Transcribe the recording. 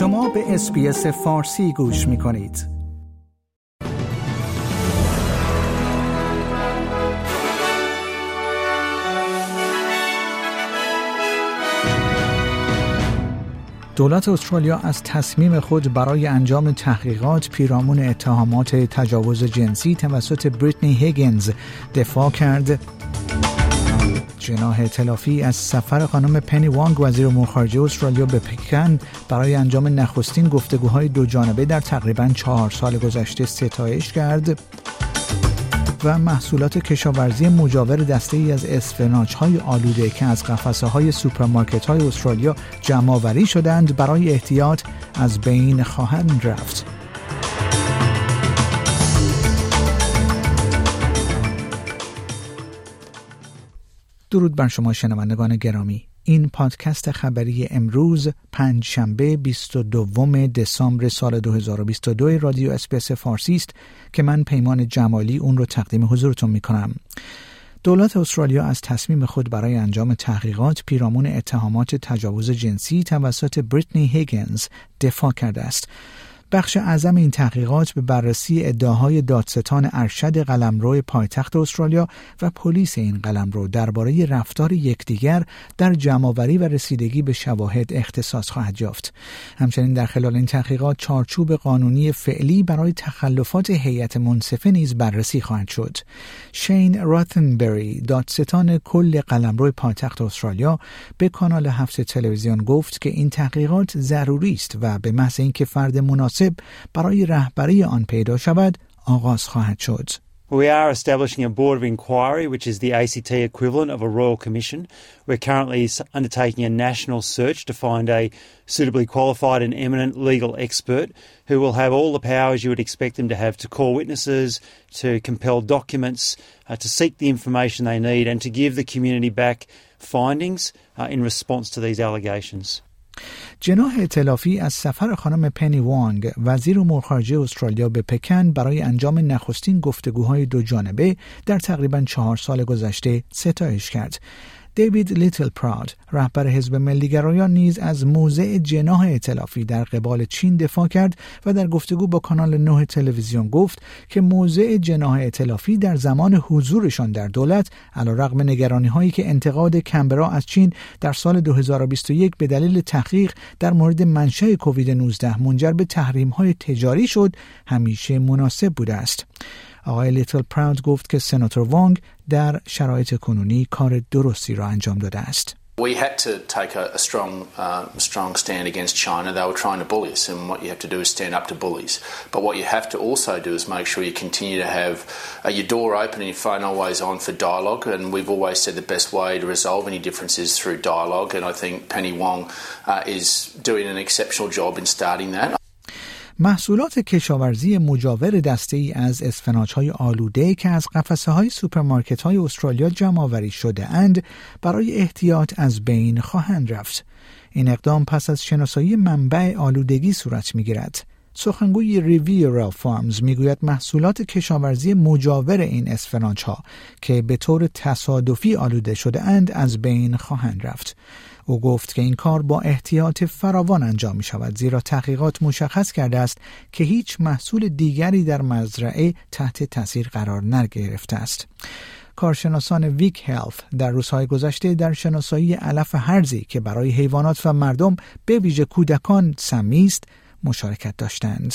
شما به SBS فارسی گوش می کنید. دولت استرالیا از تصمیم خود برای انجام تحقیقات پیرامون اتهامات تجاوز جنسی توسط بریتنی هیگنز دفاع کرد جناح ائتلافی از سفر خانم پنی وانگ وزیر امور خارجه استرالیا به پکن برای انجام نخستین گفتگوهای دو جانبه در تقریبا چهار سال گذشته ستایش کرد و محصولات کشاورزی مجاور دسته ای از اسفناج های آلوده که از قفسه های سوپرمارکت های استرالیا جمع شدند برای احتیاط از بین خواهند رفت. درود بر شما شنوندگان گرامی این پادکست خبری امروز پنج شنبه 22 دسامبر سال 2022 رادیو SBS فارسی است که من پیمان جمالی اون رو تقدیم حضورتون می کنم. دولت استرالیا از تصمیم خود برای انجام تحقیقات پیرامون اتهامات تجاوز جنسی توسط بریتنی هیگنز دفاع کرده است. بخش اعظم این تحقیقات به بررسی ادعاهای دادستان ارشد قلمرو پایتخت استرالیا و پلیس این قلمرو درباره رفتار یکدیگر در جمعآوری و رسیدگی به شواهد اختصاص خواهد یافت. همچنین در خلال این تحقیقات چارچوب قانونی فعلی برای تخلفات هیئت منصفه نیز بررسی خواهد شد. شین راتنبری دادستان کل قلمرو پایتخت استرالیا به کانال هفت تلویزیون گفت که این تحقیقات ضروری است و به محض اینکه فرد مناسب مناسب برای رهبری آن پیدا شود آغاز خواهد شد. We are establishing a board of inquiry, which is the ACT equivalent of a royal commission. We're currently undertaking a national search to find a suitably qualified and eminent legal expert who will have all the powers you would expect them to have to call witnesses, to compel documents, uh, to seek the information they need, and to give the community back findings uh, in response to these allegations. جناح اطلافی از سفر خانم پنی وانگ وزیر امور خارجه استرالیا به پکن برای انجام نخستین گفتگوهای دو جانبه در تقریبا چهار سال گذشته ستایش کرد. دیوید لیتل پراد رهبر حزب ملیگرایان نیز از موضع جناح ائتلافی در قبال چین دفاع کرد و در گفتگو با کانال 9 تلویزیون گفت که موضع جناح ائتلافی در زمان حضورشان در دولت علیرغم نگرانی هایی که انتقاد کمبرا از چین در سال 2021 به دلیل تحقیق در مورد منشأ کووید 19 منجر به تحریم های تجاری شد همیشه مناسب بوده است. آقای لیتل پراود گفت که سناتور وانگ در شرایط کنونی کار درستی را انجام داده است. We had to take a, a strong, uh, strong stand against China. They were trying to bully us, and what you have to do is stand up to bullies. But what you have to also do is make sure you continue to have uh, your door open and your phone always on for dialogue. And we've always said the best way to resolve any differences through dialogue. And I think Penny Wong uh, is doing an exceptional job in starting that. محصولات کشاورزی مجاور دسته ای از اسفناج های آلوده که از قفسه های سوپرمارکت های استرالیا جمع آوری شده اند برای احتیاط از بین خواهند رفت. این اقدام پس از شناسایی منبع آلودگی صورت می گیرد. سخنگوی Riviera Farms می‌گوید محصولات کشاورزی مجاور این اسفناج ها که به طور تصادفی آلوده شده اند از بین خواهند رفت. او گفت که این کار با احتیاط فراوان انجام می شود زیرا تحقیقات مشخص کرده است که هیچ محصول دیگری در مزرعه تحت تاثیر قرار نگرفته است. کارشناسان ویک هلف در روزهای گذشته در شناسایی علف هرزی که برای حیوانات و مردم به ویژه کودکان سمی است مشارکت داشتند.